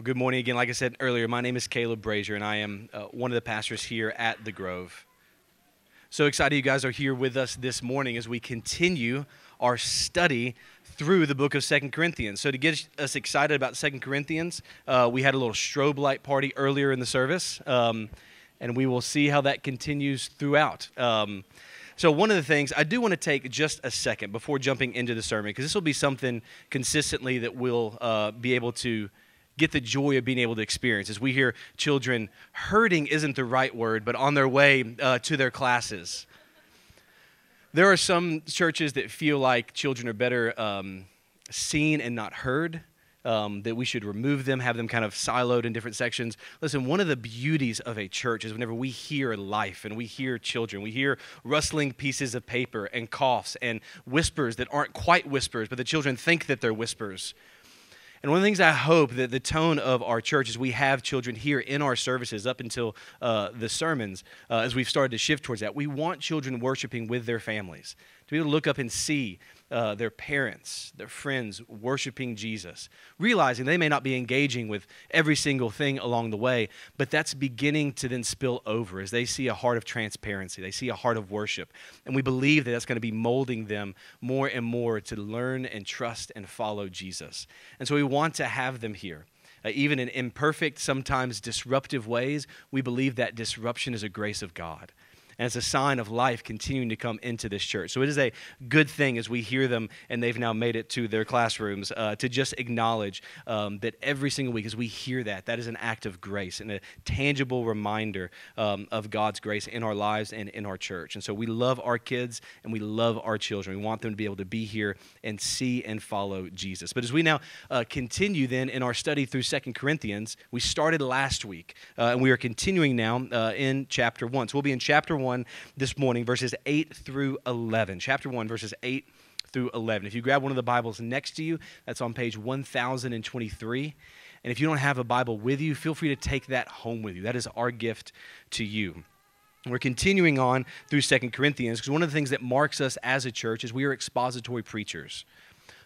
Well, good morning again. Like I said earlier, my name is Caleb Brazier, and I am uh, one of the pastors here at the Grove. So excited you guys are here with us this morning as we continue our study through the book of Second Corinthians. So to get us excited about Second Corinthians, uh, we had a little strobe light party earlier in the service, um, and we will see how that continues throughout. Um, so, one of the things I do want to take just a second before jumping into the sermon, because this will be something consistently that we'll uh, be able to get the joy of being able to experience. As we hear children hurting isn't the right word, but on their way uh, to their classes. There are some churches that feel like children are better um, seen and not heard. Um, that we should remove them, have them kind of siloed in different sections. Listen, one of the beauties of a church is whenever we hear life and we hear children, we hear rustling pieces of paper and coughs and whispers that aren't quite whispers, but the children think that they're whispers. And one of the things I hope that the tone of our church is we have children here in our services up until uh, the sermons, uh, as we've started to shift towards that. We want children worshiping with their families to be able to look up and see uh, their parents, their friends worshiping Jesus, realizing they may not be engaging with every single thing along the way, but that's beginning to then spill over as they see a heart of transparency, they see a heart of worship. And we believe that that's going to be molding them more and more to learn and trust and follow Jesus. And so we want to have them here. Uh, even in imperfect, sometimes disruptive ways, we believe that disruption is a grace of God it's a sign of life continuing to come into this church. So it is a good thing as we hear them and they've now made it to their classrooms uh, to just acknowledge um, that every single week as we hear that, that is an act of grace and a tangible reminder um, of God's grace in our lives and in our church. And so we love our kids and we love our children. We want them to be able to be here and see and follow Jesus. But as we now uh, continue then in our study through Second Corinthians, we started last week uh, and we are continuing now uh, in chapter 1. So we'll be in chapter 1 1 this morning, verses 8 through 11. Chapter 1, verses 8 through 11. If you grab one of the Bibles next to you, that's on page 1023. And if you don't have a Bible with you, feel free to take that home with you. That is our gift to you. We're continuing on through Second Corinthians because one of the things that marks us as a church is we are expository preachers.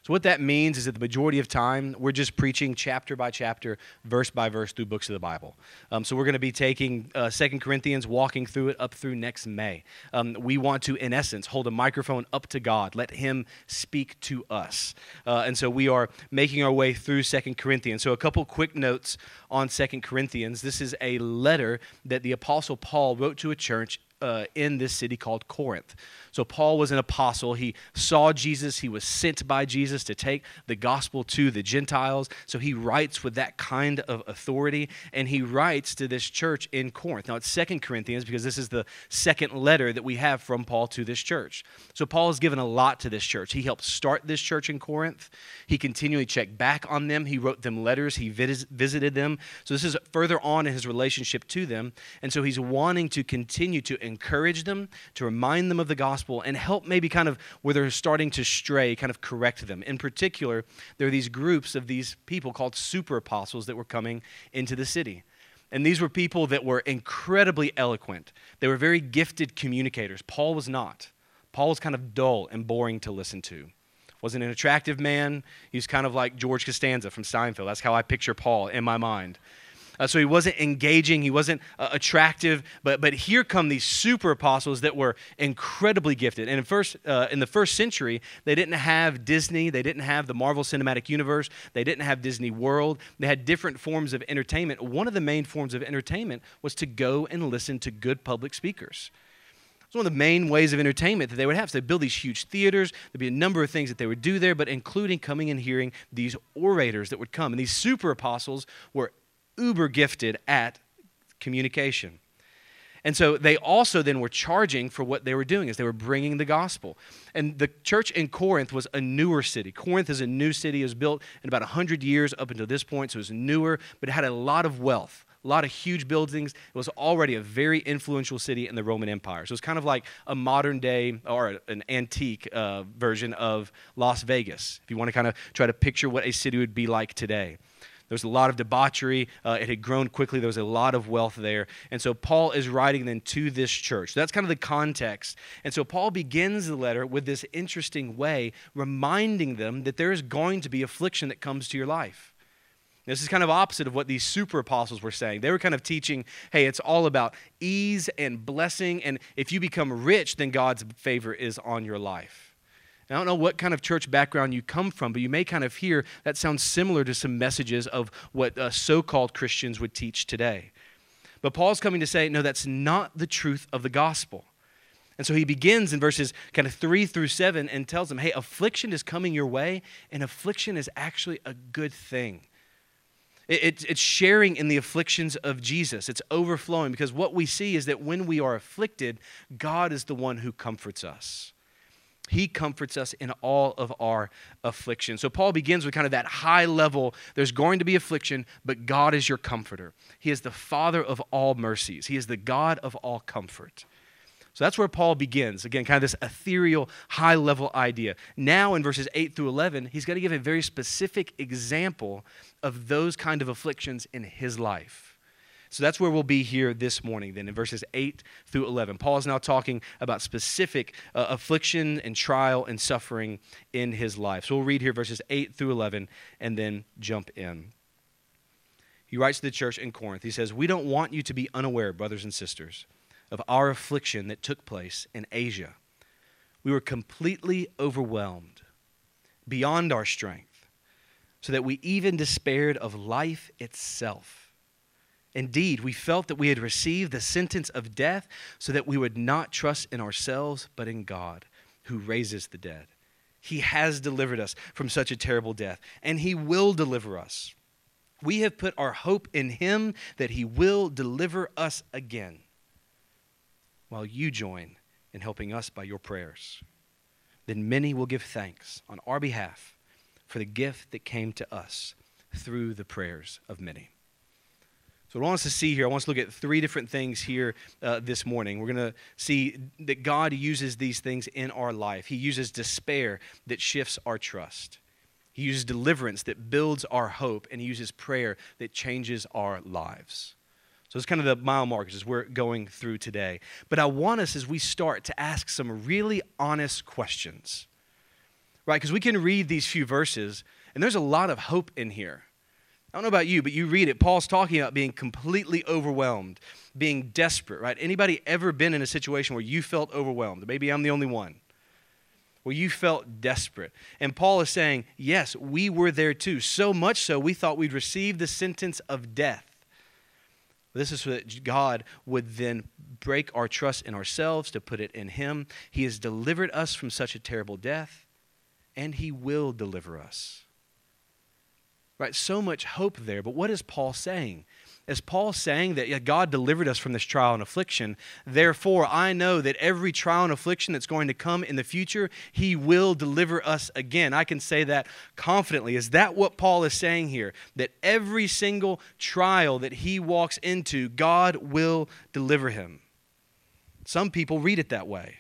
So, what that means is that the majority of time, we're just preaching chapter by chapter, verse by verse through books of the Bible. Um, so, we're going to be taking uh, Second Corinthians, walking through it up through next May. Um, we want to, in essence, hold a microphone up to God, let Him speak to us. Uh, and so, we are making our way through Second Corinthians. So, a couple quick notes on Second Corinthians. This is a letter that the Apostle Paul wrote to a church uh, in this city called Corinth. So, Paul was an apostle. He saw Jesus. He was sent by Jesus to take the gospel to the Gentiles. So, he writes with that kind of authority. And he writes to this church in Corinth. Now, it's Second Corinthians because this is the second letter that we have from Paul to this church. So, Paul has given a lot to this church. He helped start this church in Corinth. He continually checked back on them. He wrote them letters. He visited them. So, this is further on in his relationship to them. And so, he's wanting to continue to encourage them, to remind them of the gospel, and help maybe kind of where they're starting to stray, kind of correct them. In particular, there are these groups of these people called super apostles that were coming into the city. And these were people that were incredibly eloquent. They were very gifted communicators. Paul was not. Paul was kind of dull and boring to listen to. Wasn't an attractive man. He was kind of like George Costanza from Seinfeld. That's how I picture Paul in my mind. Uh, so he wasn't engaging, he wasn't uh, attractive. But, but here come these super apostles that were incredibly gifted. And in, first, uh, in the first century, they didn't have Disney, they didn't have the Marvel Cinematic Universe, they didn't have Disney World. They had different forms of entertainment. One of the main forms of entertainment was to go and listen to good public speakers. It's one of the main ways of entertainment that they would have. So they build these huge theaters. There'd be a number of things that they would do there, but including coming and hearing these orators that would come. And these super apostles were uber gifted at communication. And so they also then were charging for what they were doing as they were bringing the gospel. And the church in Corinth was a newer city. Corinth is a new city. It was built in about 100 years up until this point, so it was newer, but it had a lot of wealth, a lot of huge buildings. It was already a very influential city in the Roman Empire. So it was kind of like a modern day or an antique uh, version of Las Vegas, if you want to kind of try to picture what a city would be like today. There was a lot of debauchery. Uh, it had grown quickly. There was a lot of wealth there. And so Paul is writing then to this church. That's kind of the context. And so Paul begins the letter with this interesting way, reminding them that there is going to be affliction that comes to your life. This is kind of opposite of what these super apostles were saying. They were kind of teaching, hey, it's all about ease and blessing, and if you become rich, then God's favor is on your life. I don't know what kind of church background you come from, but you may kind of hear that sounds similar to some messages of what uh, so called Christians would teach today. But Paul's coming to say, no, that's not the truth of the gospel. And so he begins in verses kind of three through seven and tells them, hey, affliction is coming your way, and affliction is actually a good thing. It's sharing in the afflictions of Jesus. It's overflowing because what we see is that when we are afflicted, God is the one who comforts us. He comforts us in all of our affliction. So Paul begins with kind of that high level there's going to be affliction, but God is your comforter. He is the Father of all mercies, He is the God of all comfort. So that's where Paul begins. Again, kind of this ethereal, high level idea. Now, in verses 8 through 11, he's going to give a very specific example of those kind of afflictions in his life. So that's where we'll be here this morning, then, in verses 8 through 11. Paul is now talking about specific uh, affliction and trial and suffering in his life. So we'll read here verses 8 through 11 and then jump in. He writes to the church in Corinth. He says, We don't want you to be unaware, brothers and sisters of our affliction that took place in Asia. We were completely overwhelmed, beyond our strength, so that we even despaired of life itself. Indeed, we felt that we had received the sentence of death so that we would not trust in ourselves, but in God, who raises the dead. He has delivered us from such a terrible death, and He will deliver us. We have put our hope in Him that He will deliver us again while you join in helping us by your prayers. Then many will give thanks on our behalf for the gift that came to us through the prayers of many. So, what I want us to see here, I want us to look at three different things here uh, this morning. We're going to see that God uses these things in our life. He uses despair that shifts our trust, He uses deliverance that builds our hope, and He uses prayer that changes our lives. So it's kind of the mile markers as we're going through today. But I want us as we start to ask some really honest questions, right? Because we can read these few verses, and there's a lot of hope in here. I don't know about you, but you read it. Paul's talking about being completely overwhelmed, being desperate, right? Anybody ever been in a situation where you felt overwhelmed? Maybe I'm the only one. Where you felt desperate. And Paul is saying, yes, we were there too. So much so, we thought we'd receive the sentence of death. This is so that God would then break our trust in ourselves to put it in Him. He has delivered us from such a terrible death, and He will deliver us. Right? So much hope there. But what is Paul saying? Is Paul saying that God delivered us from this trial and affliction? Therefore, I know that every trial and affliction that's going to come in the future, He will deliver us again. I can say that confidently. Is that what Paul is saying here? That every single trial that he walks into, God will deliver him. Some people read it that way.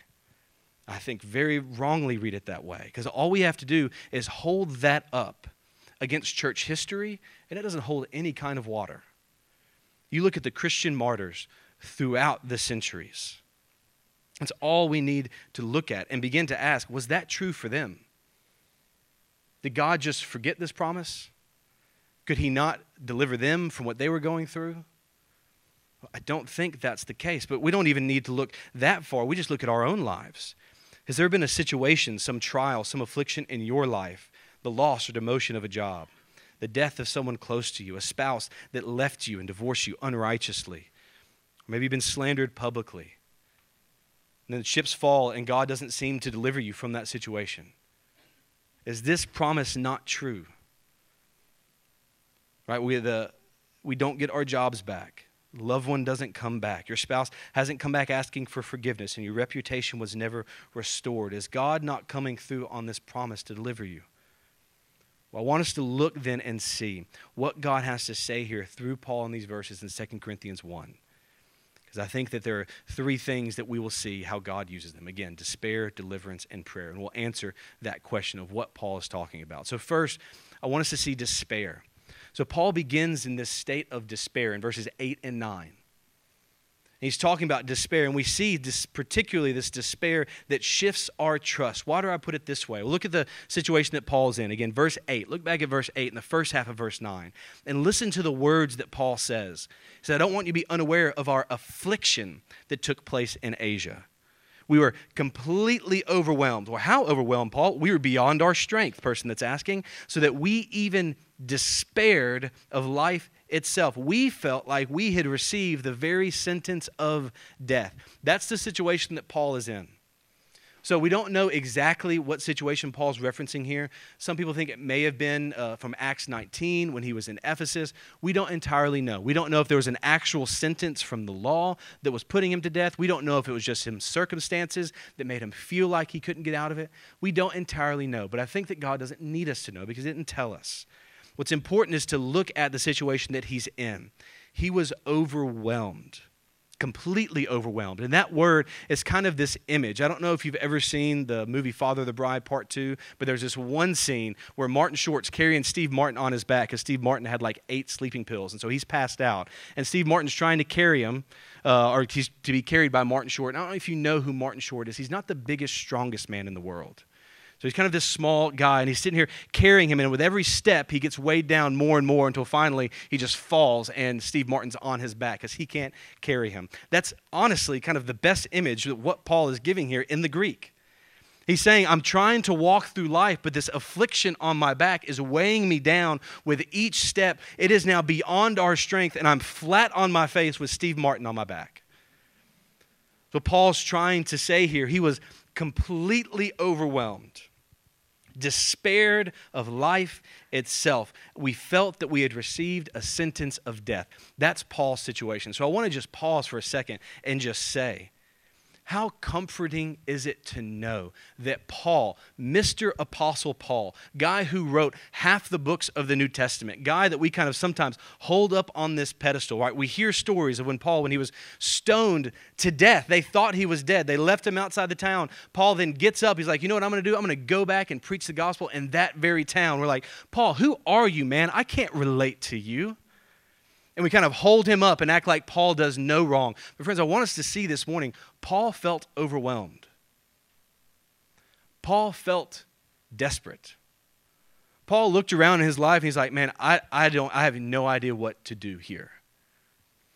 I think very wrongly read it that way because all we have to do is hold that up against church history, and it doesn't hold any kind of water. You look at the Christian martyrs throughout the centuries. That's all we need to look at and begin to ask was that true for them? Did God just forget this promise? Could He not deliver them from what they were going through? I don't think that's the case, but we don't even need to look that far. We just look at our own lives. Has there been a situation, some trial, some affliction in your life, the loss or demotion of a job? the death of someone close to you, a spouse that left you and divorced you unrighteously. Maybe you've been slandered publicly. And then the chips fall and God doesn't seem to deliver you from that situation. Is this promise not true? Right? We, the, we don't get our jobs back. Loved one doesn't come back. Your spouse hasn't come back asking for forgiveness, and your reputation was never restored. Is God not coming through on this promise to deliver you? Well, I want us to look then and see what God has to say here through Paul in these verses in 2 Corinthians 1. Because I think that there are three things that we will see how God uses them. Again, despair, deliverance, and prayer. And we'll answer that question of what Paul is talking about. So, first, I want us to see despair. So, Paul begins in this state of despair in verses 8 and 9. He's talking about despair, and we see this, particularly this despair that shifts our trust. Why do I put it this way? Well, look at the situation that Paul's in. Again, verse 8. Look back at verse 8 in the first half of verse 9, and listen to the words that Paul says. He said, I don't want you to be unaware of our affliction that took place in Asia. We were completely overwhelmed. Well, how overwhelmed, Paul? We were beyond our strength, person that's asking, so that we even despaired of life itself. We felt like we had received the very sentence of death. That's the situation that Paul is in. So we don't know exactly what situation Paul's referencing here. Some people think it may have been uh, from Acts 19 when he was in Ephesus. We don't entirely know. We don't know if there was an actual sentence from the law that was putting him to death. We don't know if it was just his circumstances that made him feel like he couldn't get out of it. We don't entirely know. But I think that God doesn't need us to know because He didn't tell us. What's important is to look at the situation that he's in. He was overwhelmed completely overwhelmed. And that word is kind of this image. I don't know if you've ever seen the movie Father of the Bride Part 2, but there's this one scene where Martin Short's carrying Steve Martin on his back because Steve Martin had like eight sleeping pills. And so he's passed out. And Steve Martin's trying to carry him, uh, or he's to be carried by Martin Short. And I don't know if you know who Martin Short is. He's not the biggest, strongest man in the world. So he's kind of this small guy, and he's sitting here carrying him, and with every step, he gets weighed down more and more until finally he just falls, and Steve Martin's on his back because he can't carry him. That's honestly kind of the best image of what Paul is giving here in the Greek. He's saying, I'm trying to walk through life, but this affliction on my back is weighing me down with each step. It is now beyond our strength, and I'm flat on my face with Steve Martin on my back. So, Paul's trying to say here, he was completely overwhelmed despaired of life itself. We felt that we had received a sentence of death. That's Paul's situation. So I want to just pause for a second and just say how comforting is it to know that Paul, Mr. Apostle Paul, guy who wrote half the books of the New Testament, guy that we kind of sometimes hold up on this pedestal, right? We hear stories of when Paul, when he was stoned to death, they thought he was dead. They left him outside the town. Paul then gets up. He's like, you know what I'm going to do? I'm going to go back and preach the gospel in that very town. We're like, Paul, who are you, man? I can't relate to you and we kind of hold him up and act like Paul does no wrong. But, friends, I want us to see this morning Paul felt overwhelmed. Paul felt desperate. Paul looked around in his life and he's like, man, I, I, don't, I have no idea what to do here.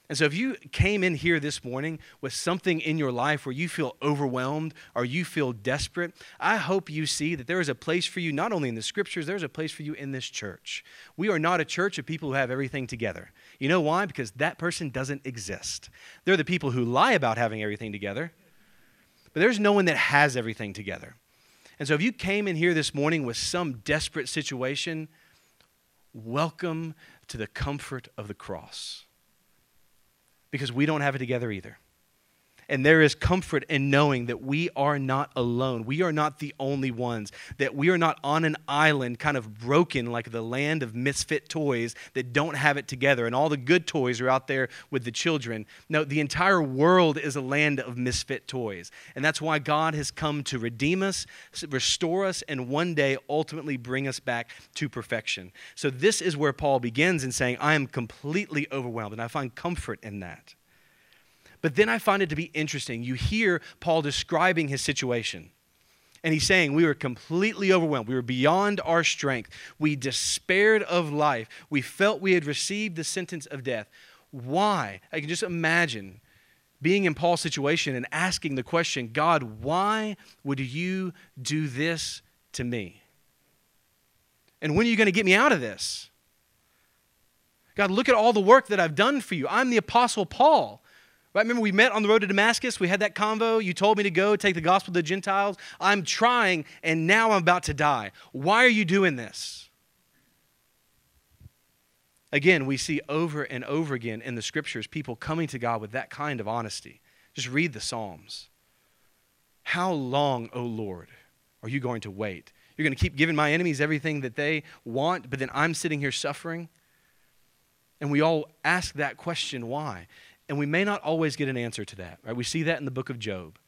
And so, if you came in here this morning with something in your life where you feel overwhelmed or you feel desperate, I hope you see that there is a place for you, not only in the scriptures, there's a place for you in this church. We are not a church of people who have everything together. You know why? Because that person doesn't exist. They're the people who lie about having everything together, but there's no one that has everything together. And so, if you came in here this morning with some desperate situation, welcome to the comfort of the cross because we don't have it together either. And there is comfort in knowing that we are not alone. We are not the only ones. That we are not on an island kind of broken like the land of misfit toys that don't have it together. And all the good toys are out there with the children. No, the entire world is a land of misfit toys. And that's why God has come to redeem us, restore us, and one day ultimately bring us back to perfection. So this is where Paul begins in saying, I am completely overwhelmed. And I find comfort in that. But then I find it to be interesting. You hear Paul describing his situation. And he's saying, We were completely overwhelmed. We were beyond our strength. We despaired of life. We felt we had received the sentence of death. Why? I can just imagine being in Paul's situation and asking the question God, why would you do this to me? And when are you going to get me out of this? God, look at all the work that I've done for you. I'm the Apostle Paul. Right? Remember, we met on the road to Damascus. We had that convo. You told me to go take the gospel to the Gentiles. I'm trying, and now I'm about to die. Why are you doing this? Again, we see over and over again in the scriptures people coming to God with that kind of honesty. Just read the Psalms. How long, O Lord, are you going to wait? You're going to keep giving my enemies everything that they want, but then I'm sitting here suffering? And we all ask that question why? And we may not always get an answer to that. Right? We see that in the book of Job.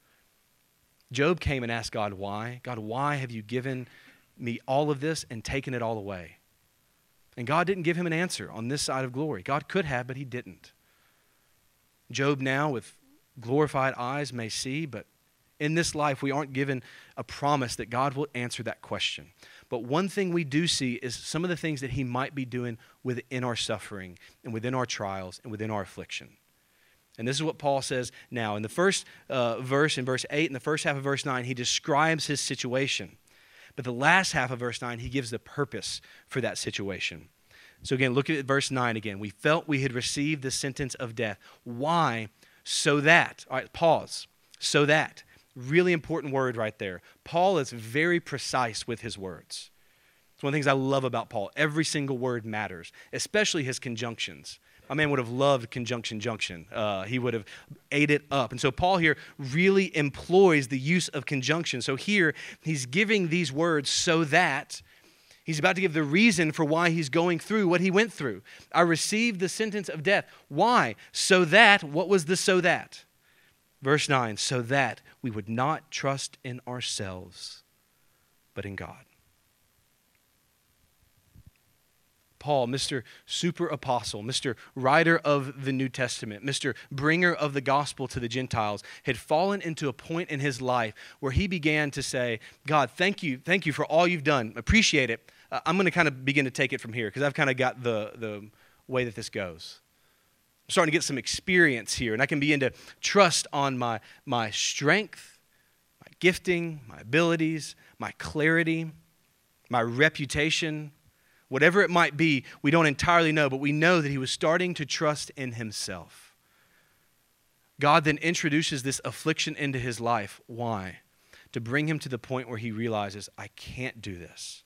Job came and asked God, Why? God, why have you given me all of this and taken it all away? And God didn't give him an answer on this side of glory. God could have, but he didn't. Job now, with glorified eyes may see, but in this life, we aren't given a promise that God will answer that question. But one thing we do see is some of the things that He might be doing within our suffering and within our trials and within our affliction. And this is what Paul says now. In the first uh, verse, in verse 8, in the first half of verse 9, he describes his situation. But the last half of verse 9, he gives the purpose for that situation. So again, look at verse 9 again. We felt we had received the sentence of death. Why? So that. All right, pause. So that. Really important word right there. Paul is very precise with his words. It's one of the things I love about Paul. Every single word matters, especially his conjunctions. My man would have loved conjunction junction. Uh, he would have ate it up. And so Paul here really employs the use of conjunction. So here he's giving these words so that he's about to give the reason for why he's going through what he went through. I received the sentence of death. Why? So that, what was the so that? Verse 9, so that we would not trust in ourselves, but in God. Paul, Mr. Super Apostle, Mr. Writer of the New Testament, Mr. Bringer of the gospel to the Gentiles, had fallen into a point in his life where he began to say, God, thank you, thank you for all you've done. Appreciate it. Uh, I'm going to kind of begin to take it from here because I've kind of got the, the way that this goes I'm starting to get some experience here, and I can begin to trust on my, my strength, my gifting, my abilities, my clarity, my reputation, whatever it might be, we don't entirely know, but we know that he was starting to trust in himself. God then introduces this affliction into his life. Why? To bring him to the point where he realizes, I can't do this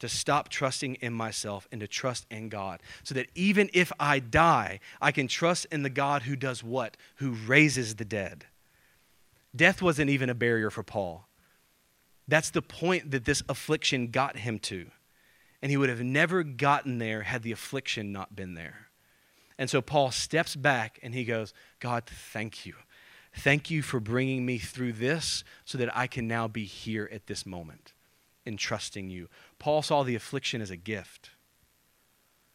to stop trusting in myself and to trust in God. So that even if I die, I can trust in the God who does what? Who raises the dead. Death wasn't even a barrier for Paul. That's the point that this affliction got him to. And he would have never gotten there had the affliction not been there. And so Paul steps back and he goes, God, thank you. Thank you for bringing me through this so that I can now be here at this moment in trusting you. Paul saw the affliction as a gift.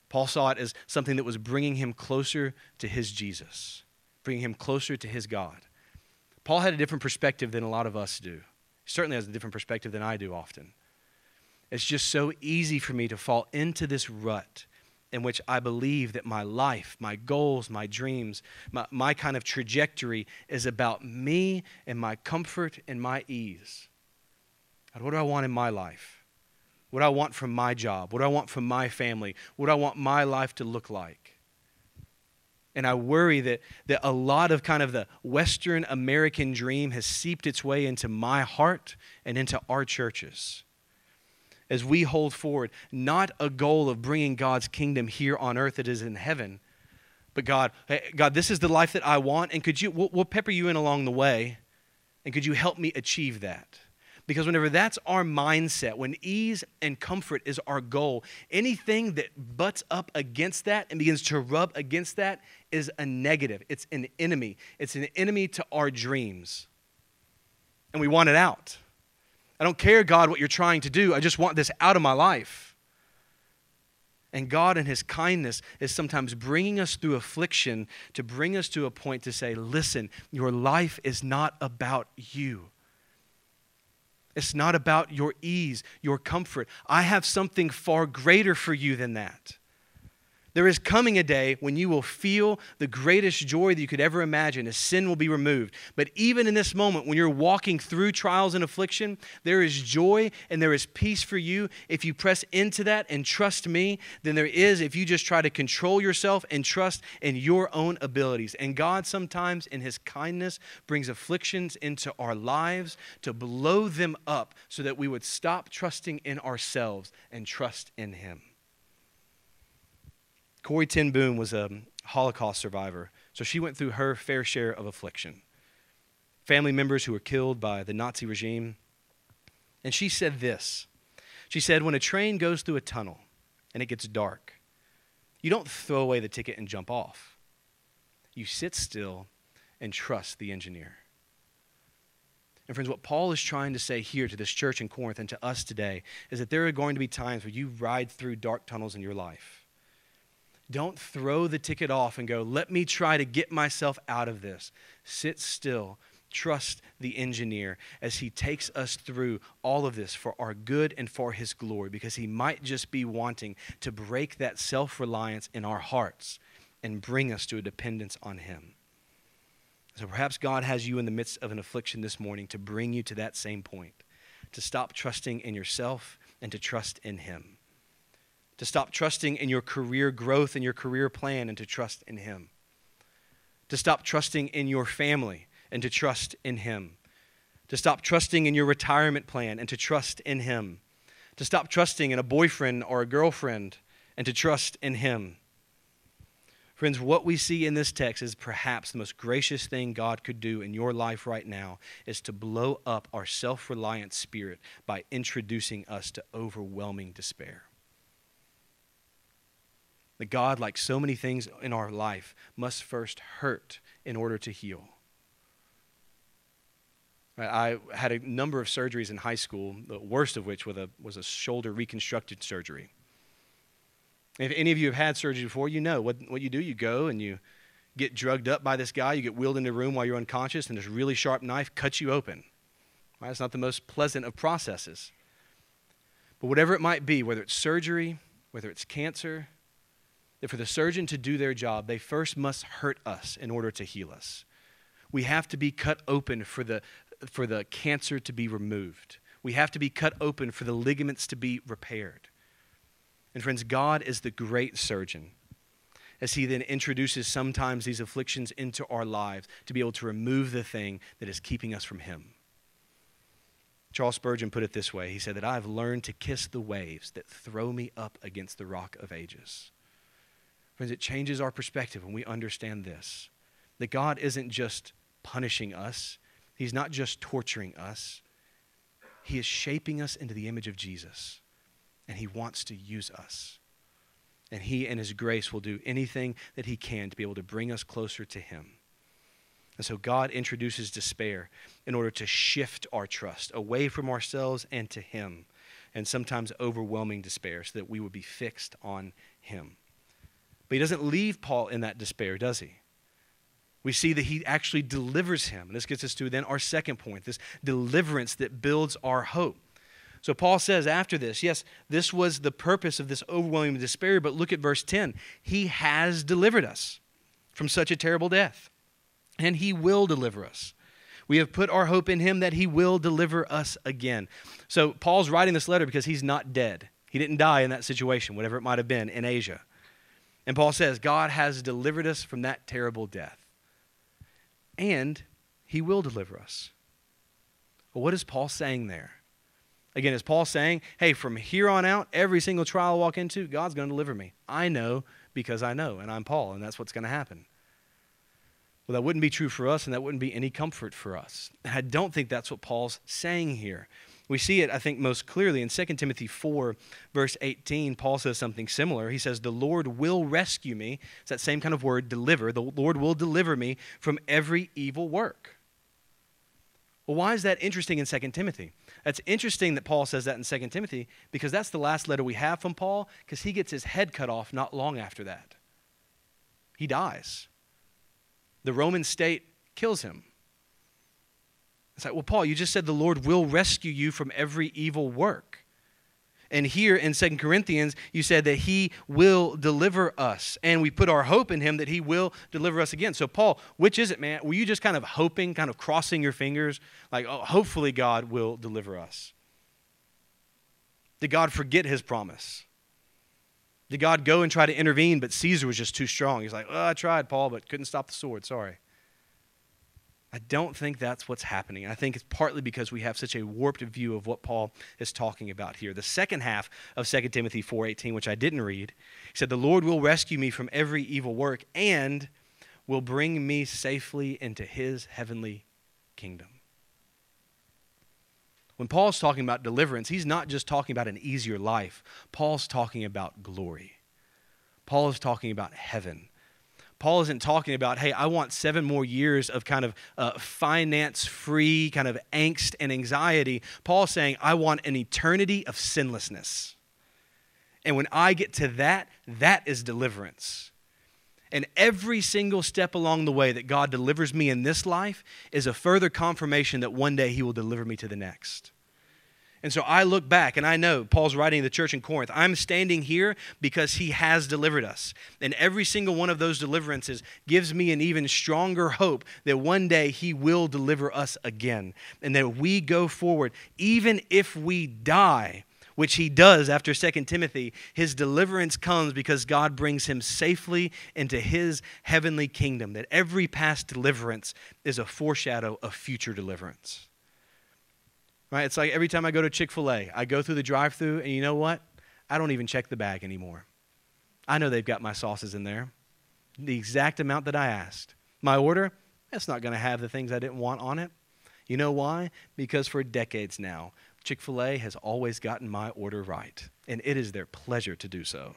Paul saw it as something that was bringing him closer to his Jesus, bringing him closer to his God. Paul had a different perspective than a lot of us do. He certainly has a different perspective than I do often. It's just so easy for me to fall into this rut in which I believe that my life, my goals, my dreams, my, my kind of trajectory is about me and my comfort and my ease. God, what do I want in my life? What do I want from my job? What do I want from my family? What do I want my life to look like? And I worry that, that a lot of kind of the Western American dream has seeped its way into my heart and into our churches. As we hold forward not a goal of bringing God's kingdom here on earth that is in heaven, but God, God, this is the life that I want, and could you, we'll, we'll pepper you in along the way, and could you help me achieve that? Because whenever that's our mindset, when ease and comfort is our goal, anything that butts up against that and begins to rub against that is a negative. It's an enemy. It's an enemy to our dreams. And we want it out. I don't care, God, what you're trying to do. I just want this out of my life. And God, in His kindness, is sometimes bringing us through affliction to bring us to a point to say, listen, your life is not about you. It's not about your ease, your comfort. I have something far greater for you than that. There is coming a day when you will feel the greatest joy that you could ever imagine as sin will be removed. But even in this moment, when you're walking through trials and affliction, there is joy and there is peace for you if you press into that and trust me then there is if you just try to control yourself and trust in your own abilities. And God sometimes, in His kindness, brings afflictions into our lives to blow them up so that we would stop trusting in ourselves and trust in Him. Corrie ten Boom was a Holocaust survivor, so she went through her fair share of affliction. Family members who were killed by the Nazi regime. And she said this She said, When a train goes through a tunnel and it gets dark, you don't throw away the ticket and jump off. You sit still and trust the engineer. And friends, what Paul is trying to say here to this church in Corinth and to us today is that there are going to be times where you ride through dark tunnels in your life Don't throw the ticket off and go, let me try to get myself out of this. Sit still. Trust the engineer as he takes us through all of this for our good and for his glory, because he might just be wanting to break that self reliance in our hearts and bring us to a dependence on him. So perhaps God has you in the midst of an affliction this morning to bring you to that same point, to stop trusting in yourself and to trust in him to stop trusting in your career growth and your career plan and to trust in Him, to stop trusting in your family and to trust in Him, to stop trusting in your retirement plan and to trust in Him, to stop trusting in a boyfriend or a girlfriend and to trust in Him. Friends, what we see in this text is perhaps the most gracious thing God could do in your life right now is to blow up our self reliant spirit by introducing us to overwhelming despair that God, like so many things in our life, must first hurt in order to heal. I had a number of surgeries in high school, the worst of which was a, was a shoulder reconstructed surgery. If any of you have had surgery before, you know what, what you do. You go and you get drugged up by this guy, you get wheeled into a room while you're unconscious, and this really sharp knife cuts you open. Right? It's not the most pleasant of processes. But whatever it might be, whether it's surgery, whether it's cancer, that for the surgeon to do their job, they first must hurt us in order to heal us. We have to be cut open for the, for the cancer to be removed. We have to be cut open for the ligaments to be repaired. And friends, God is the great surgeon as he then introduces sometimes these afflictions into our lives to be able to remove the thing that is keeping us from him. Charles Spurgeon put it this way He said that I have learned to kiss the waves that throw me up against the rock of ages. Friends, it changes our perspective when we understand this that God isn't just punishing us, He's not just torturing us, He is shaping us into the image of Jesus, and He wants to use us. And He, and His grace, will do anything that He can to be able to bring us closer to Him. And so God introduces despair in order to shift our trust away from ourselves and to Him, and sometimes overwhelming despair so that we would be fixed on Him. But he doesn't leave Paul in that despair, does he? We see that he actually delivers him. And this gets us to then our second point this deliverance that builds our hope. So Paul says after this, yes, this was the purpose of this overwhelming despair, but look at verse 10. He has delivered us from such a terrible death, and he will deliver us. We have put our hope in him that he will deliver us again. So Paul's writing this letter because he's not dead. He didn't die in that situation, whatever it might have been in Asia. And Paul says, God has delivered us from that terrible death. And he will deliver us. But what is Paul saying there? Again, is Paul saying, hey, from here on out, every single trial I walk into, God's going to deliver me? I know because I know, and I'm Paul, and that's what's going to happen. Well, that wouldn't be true for us, and that wouldn't be any comfort for us. I don't think that's what Paul's saying here. We see it, I think, most clearly in 2 Timothy 4, verse 18. Paul says something similar. He says, The Lord will rescue me. It's that same kind of word, deliver. The Lord will deliver me from every evil work. Well, why is that interesting in 2 Timothy? That's interesting that Paul says that in 2 Timothy because that's the last letter we have from Paul because he gets his head cut off not long after that. He dies. The Roman state kills him. It's like, well, Paul, you just said the Lord will rescue you from every evil work. And here in Second Corinthians, you said that he will deliver us. And we put our hope in him that he will deliver us again. So, Paul, which is it, man? Were you just kind of hoping, kind of crossing your fingers, like, oh, hopefully God will deliver us? Did God forget his promise? Did God go and try to intervene, but Caesar was just too strong? He's like, oh, I tried, Paul, but couldn't stop the sword. Sorry. I don't think that's what's happening. I think it's partly because we have such a warped view of what Paul is talking about here. The second half of 2 Timothy 4:18, which I didn't read, said, "The Lord will rescue me from every evil work and will bring me safely into his heavenly kingdom." When Paul's talking about deliverance, he's not just talking about an easier life. Paul's talking about glory. Paul is talking about heaven. Paul isn't talking about, hey, I want seven more years of kind of uh, finance free kind of angst and anxiety. Paul's saying, I want an eternity of sinlessness. And when I get to that, that is deliverance. And every single step along the way that God delivers me in this life is a further confirmation that one day He will deliver me to the next. And so I look back and I know Paul's writing the church in Corinth. I'm standing here because he has delivered us. And every single one of those deliverances gives me an even stronger hope that one day he will deliver us again. And that we go forward, even if we die, which he does after 2 Timothy, his deliverance comes because God brings him safely into his heavenly kingdom. That every past deliverance is a foreshadow of future deliverance. Right? It's like every time I go to Chick fil A, I go through the drive through, and you know what? I don't even check the bag anymore. I know they've got my sauces in there, the exact amount that I asked. My order, that's not going to have the things I didn't want on it. You know why? Because for decades now, Chick fil A has always gotten my order right, and it is their pleasure to do so.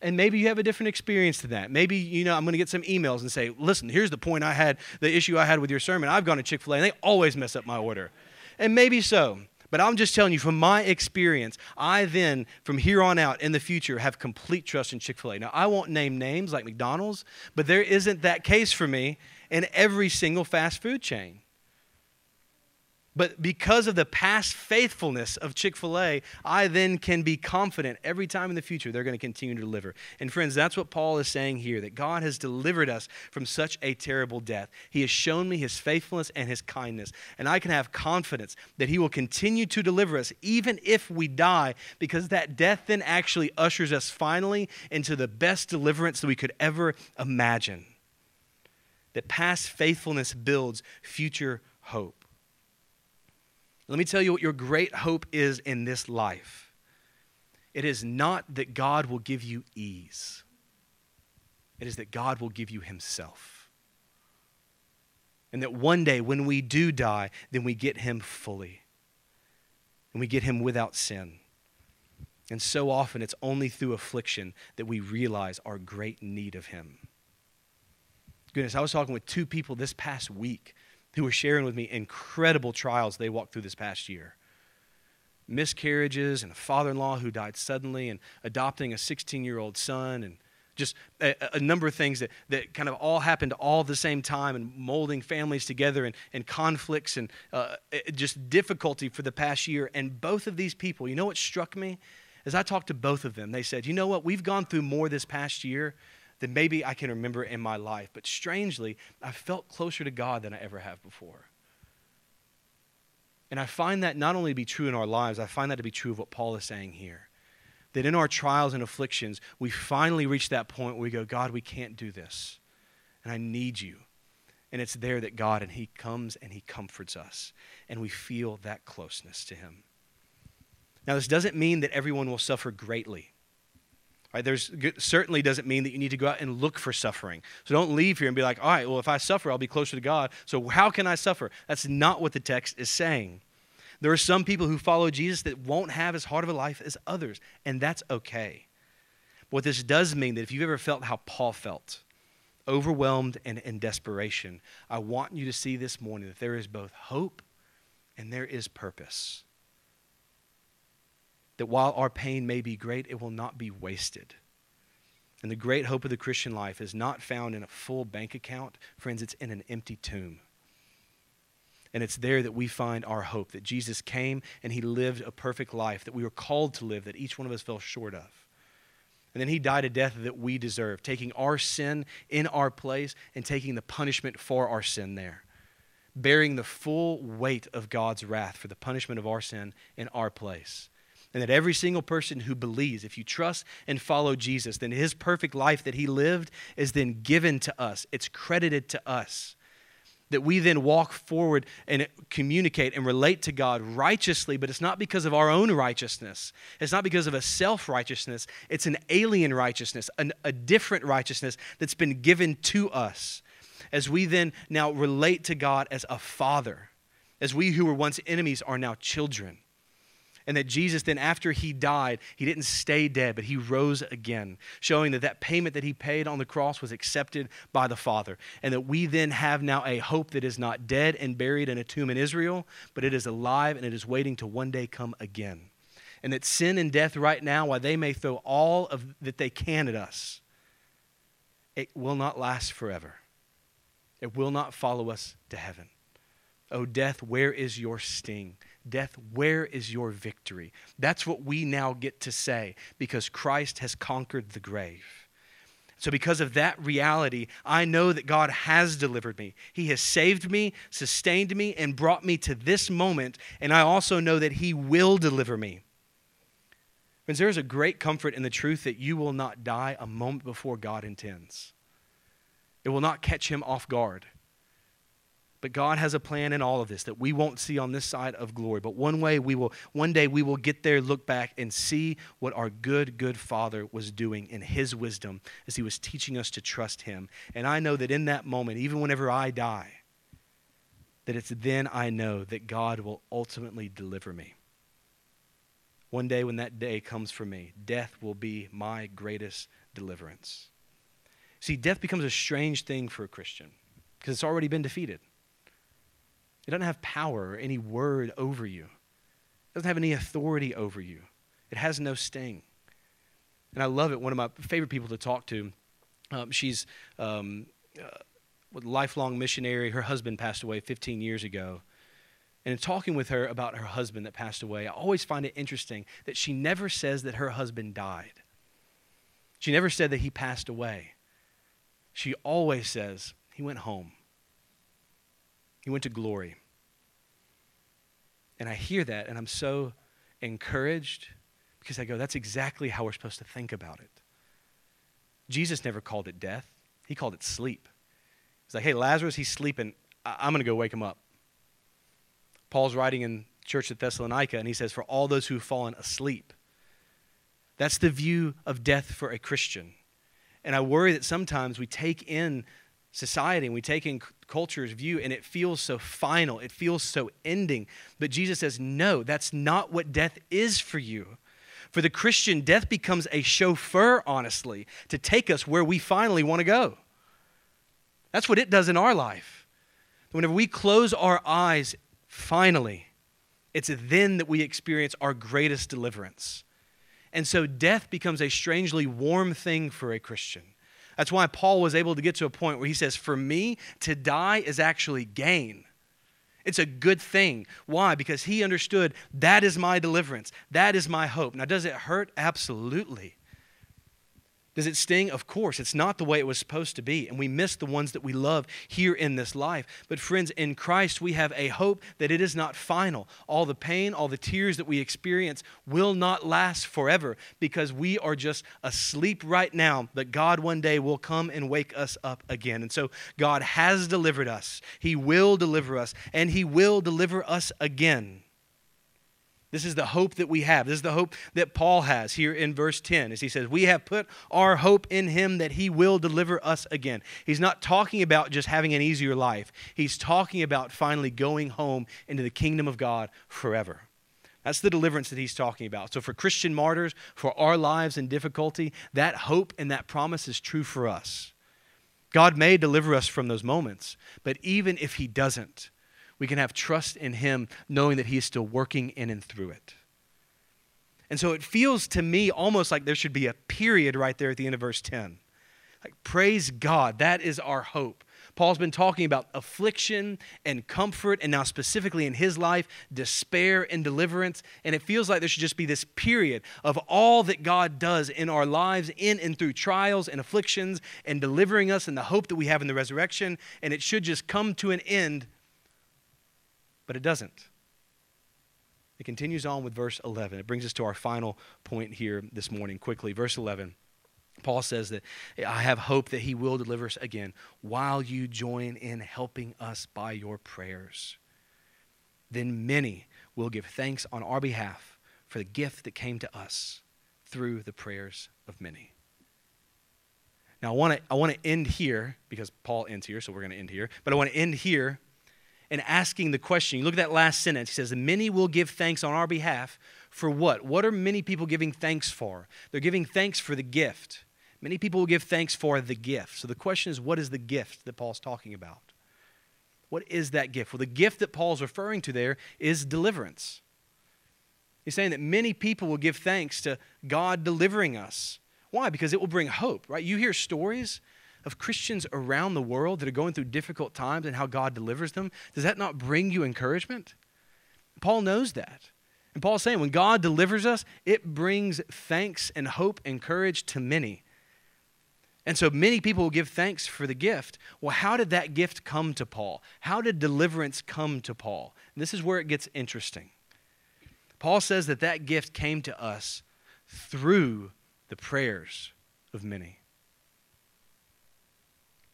And maybe you have a different experience to that. Maybe, you know, I'm going to get some emails and say, listen, here's the point I had, the issue I had with your sermon. I've gone to Chick fil A, and they always mess up my order. And maybe so. But I'm just telling you from my experience, I then, from here on out in the future, have complete trust in Chick fil A. Now, I won't name names like McDonald's, but there isn't that case for me in every single fast food chain. But because of the past faithfulness of Chick fil A, I then can be confident every time in the future they're going to continue to deliver. And friends, that's what Paul is saying here that God has delivered us from such a terrible death. He has shown me his faithfulness and his kindness. And I can have confidence that he will continue to deliver us even if we die, because that death then actually ushers us finally into the best deliverance that we could ever imagine. That past faithfulness builds future hope. Let me tell you what your great hope is in this life. It is not that God will give you ease, it is that God will give you Himself. And that one day when we do die, then we get Him fully. And we get Him without sin. And so often it's only through affliction that we realize our great need of Him. Goodness, I was talking with two people this past week who were sharing with me incredible trials they walked through this past year miscarriages and a father in law who died suddenly, and adopting a 16 year old son, and just a, a, number of things that, that kind of all happened all at the same time and molding families together and, and conflicts and uh, just difficulty for the past year. And both of these people, you know what struck me? As I talked to both of them, they said, You know what? We've gone through more this past year than maybe I can remember in my life. But strangely, I felt closer to God than I ever have before. And I find that not only to be true in our lives, I find that to be true of what Paul is saying here. That in our trials and afflictions, we finally reach that point where we go, God, we can't do this. And I need you. And it's there that God and He comes and He comforts us. And we feel that closeness to Him. Now, this doesn't mean that everyone will suffer greatly. Right, there's certainly doesn't mean that you need to go out and look for suffering. So don't leave here and be like, all right, well, if I suffer, I'll be closer to God. So how can I suffer? That's not what the text is saying. There are some people who follow Jesus that won't have as hard of a life as others, and that's okay. But what this does mean that if you've ever felt how Paul felt, overwhelmed and in desperation, I want you to see this morning that there is both hope and there is purpose that while our pain may be great, it will not be wasted. And the great hope of the Christian life is not found in a full bank account. Friends, it's in an empty tomb. And it's there that we find our hope that Jesus came and he lived a perfect life that we were called to live, that each one of us fell short of. And then he died a death that we deserve, taking our sin in our place and taking the punishment for our sin there, bearing the full weight of God's wrath for the punishment of our sin in our place. And that every single person who believes, if you trust and follow Jesus, then his perfect life that he lived is then given to us. It's credited to us. That we then walk forward and communicate and relate to God righteously, but it's not because of our own righteousness. It's not because of a self righteousness. It's an alien righteousness, an, a different righteousness that's been given to us. As we then now relate to God as a father, as we who were once enemies are now children and that Jesus then after he died, he didn't stay dead, but he rose again, showing that that payment that he paid on the cross was accepted by the Father, and that we then have now a hope that is not dead and buried in a tomb in Israel, but it is alive and it is waiting to one day come again. and that sin and death right now, while they may throw all of that they can at us, it will not last forever. It will not follow us to heaven. Oh, death, where is your sting? Death, where is your victory? That's what we now get to say because Christ has conquered the grave. So, because of that reality, I know that God has delivered me. He has saved me, sustained me, and brought me to this moment. And I also know that He will deliver me. Friends, there is a great comfort in the truth that you will not die a moment before God intends, it will not catch Him off guard. But God has a plan in all of this that we won't see on this side of glory. But one way we will one day we will get there, look back and see what our good good father was doing in his wisdom as he was teaching us to trust him. And I know that in that moment, even whenever I die, that it's then I know that God will ultimately deliver me. One day when that day comes for me, death will be my greatest deliverance. See, death becomes a strange thing for a Christian because it's already been defeated. It doesn't have power or any word over you. It doesn't have any authority over you. It has no sting. And I love it. One of my favorite people to talk to, um, she's um, uh, a lifelong missionary. Her husband passed away 15 years ago. And in talking with her about her husband that passed away, I always find it interesting that she never says that her husband died. She never said that he passed away. She always says he went home. He went to glory. And I hear that and I'm so encouraged because I go, that's exactly how we're supposed to think about it. Jesus never called it death, he called it sleep. He's like, hey, Lazarus, he's sleeping. I- am going to go wake him up. Paul's writing in church at Thessalonica, and he says, for all those who've fallen asleep. That's the view of death for a Christian. And I worry that sometimes we take in society and we take in culture's view and it feels so final, it feels so ending. But Jesus says, no, that's not what death is for you. For the Christian, death becomes a chauffeur, honestly, to take us where we finally want to go. That's what it does in our life. Whenever we close our eyes, finally, it's then that we experience our greatest deliverance. And so death becomes a strangely warm thing for a Christian. That's why Paul was able to get to a point where he says, For me, to die is actually gain. It's a good thing. Why? Because he understood that is my deliverance. That is my hope. Now, does it hurt? Absolutely. Does it sting? Of course. It's not the way it was supposed to be. And we miss the ones that we love here in this life. But, friends, in Christ, we have a hope that it is not final. All the pain, all the tears that we experience will not last forever because we are just asleep right now, but God one day will come and wake us up again. And so, God has delivered us, He will deliver us, and He will deliver us again. This is the hope that we have. This is the hope that Paul has here in verse 10 as he says, We have put our hope in him that he will deliver us again. He's not talking about just having an easier life, he's talking about finally going home into the kingdom of God forever. That's the deliverance that he's talking about. So, for Christian martyrs, for our lives in difficulty, that hope and that promise is true for us. God may deliver us from those moments, but even if he doesn't, we can have trust in Him, knowing that He is still working in and through it. And so it feels to me almost like there should be a period right there at the end of verse 10. Like, praise God, that is our hope. Paul's been talking about affliction and comfort, and now specifically in his life, despair and deliverance. And it feels like there should just be this period of all that God does in our lives, in and through trials and afflictions, and delivering us and the hope that we have in the resurrection. And it should just come to an end but it doesn't. It continues on with verse 11. It brings us to our final point here this morning quickly. Verse 11. Paul says that I have hope that he will deliver us again while you join in helping us by your prayers. Then many will give thanks on our behalf for the gift that came to us through the prayers of many. Now, I want to I want to end here because Paul ends here, so we're going to end here. But I want to end here and asking the question. You look at that last sentence. He says, Many will give thanks on our behalf for what? What are many people giving thanks for? They're giving thanks for the gift. Many people will give thanks for the gift. So the question is, what is the gift that Paul's talking about? What is that gift? Well, the gift that Paul's referring to there is deliverance. He's saying that many people will give thanks to God delivering us. Why? Because it will bring hope, right? You hear stories of Christians around the world that are going through difficult times and how God delivers them. Does that not bring you encouragement? Paul knows that. And Paul's saying when God delivers us, it brings thanks and hope and courage to many. And so many people will give thanks for the gift. Well, how did that gift come to Paul? How did deliverance come to Paul? And this is where it gets interesting. Paul says that that gift came to us through the prayers of many.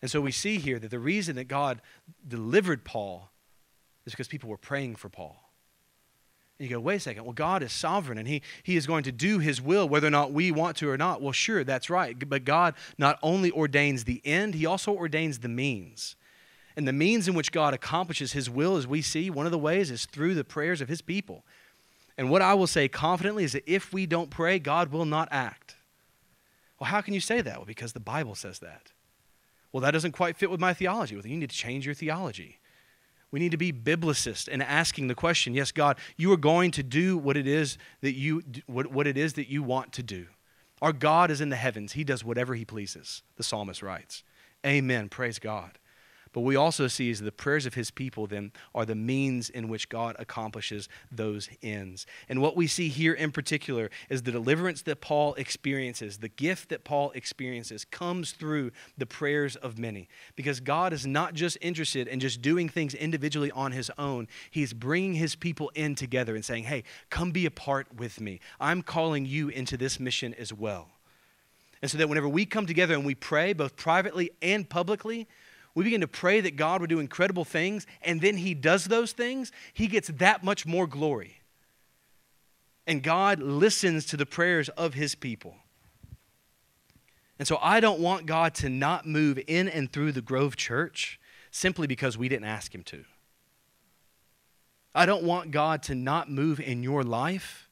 And so we see here that the reason that God delivered Paul is because people were praying for Paul. And you go, wait a second. Well, God is sovereign and he, he is going to do His will whether or not we want to or not. Well, sure, that's right. But God not only ordains the end, He also ordains the means. And the means in which God accomplishes His will, as we see, one of the ways is through the prayers of His people. And what I will say confidently is that if we don't pray, God will not act. Well, how can you say that? Well, because the Bible says that. Well, that doesn't quite fit with my theology. Well, you need to change your theology. We need to be biblicist and asking the question, yes, God, you are going to do what it is that you what, what it is that you want to do. Our God is in the heavens. He does whatever he pleases, the psalmist writes. Amen. Praise God. But we also see is the prayers of his people then are the means in which God accomplishes those ends. And what we see here in particular is the deliverance that Paul experiences, the gift that Paul experiences comes through the prayers of many. Because God is not just interested in just doing things individually on his own, he's bringing his people in together and saying, "Hey, come be a part with me. I'm calling you into this mission as well." And so that whenever we come together and we pray, both privately and publicly, we begin to pray that God would do incredible things, and then He does those things, He gets that much more glory. And God listens to the prayers of His people. And so I don't want God to not move in and through the Grove Church simply because we didn't ask Him to. I don't want God to not move in your life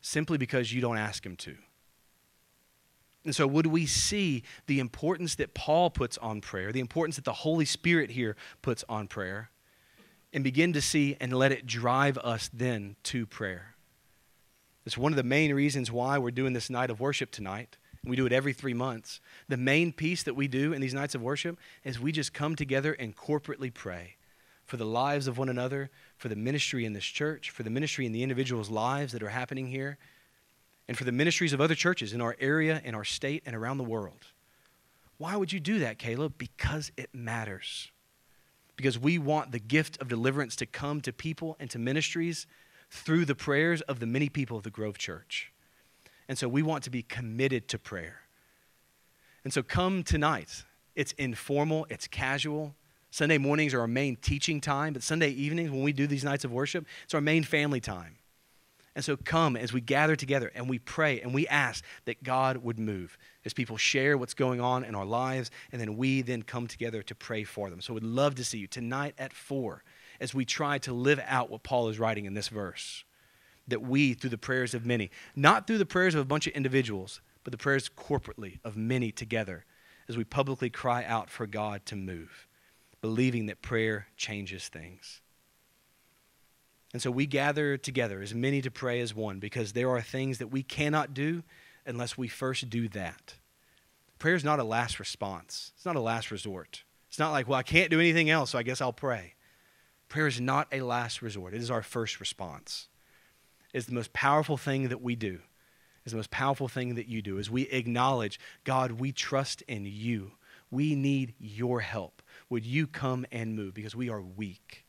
simply because you don't ask Him to. And so, would we see the importance that Paul puts on prayer, the importance that the Holy Spirit here puts on prayer, and begin to see and let it drive us then to prayer? It's one of the main reasons why we're doing this night of worship tonight. We do it every three months. The main piece that we do in these nights of worship is we just come together and corporately pray for the lives of one another, for the ministry in this church, for the ministry in the individuals' lives that are happening here and for the ministries of other churches in our area, in our state, and around the world. Why would you do that, Caleb? Because it matters. Because we want the gift of deliverance to come to people and to ministries through the prayers of the many people of the Grove Church. And so we want to be committed to prayer. And so come tonight. It's informal, it's casual. Sunday mornings are our main teaching time, but Sunday evenings, when we do these nights of worship, it's our main family time. And so come as we gather together and we pray and we ask that God would move as people share what's going on in our lives, and then we then come together to pray for them. So we'd love to see you tonight at 4 as we try to live out what Paul is writing in this verse. That we, through the prayers of many, not through the prayers of a bunch of individuals, but the prayers corporately of many together, as we publicly cry out for God to move, believing that prayer changes things. And so we gather together, as many to pray as one, because there are things that we cannot do unless we first do that. Prayer is not a last response, it's not a last resort. It's not like, well, I can't do anything else, so I guess I'll pray. Prayer is not a last resort, it is our first response. It's the most powerful thing that we do. it's the most powerful thing that you do is we acknowledge, God, we trust in you. We need your help. Would you come and move because we are weak.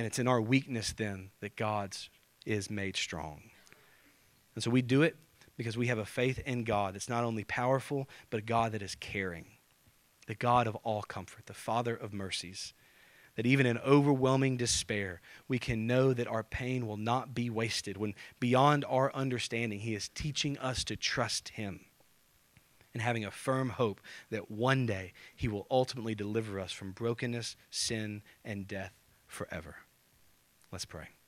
And it's in our weakness then that God's is made strong. And so we do it because we have a faith in God that's not only powerful, but a God that is caring, the God of all comfort, the Father of mercies. That even in overwhelming despair, we can know that our pain will not be wasted when beyond our understanding, He is teaching us to trust Him and having a firm hope that one day He will ultimately deliver us from brokenness, sin, and death forever. Let's pray.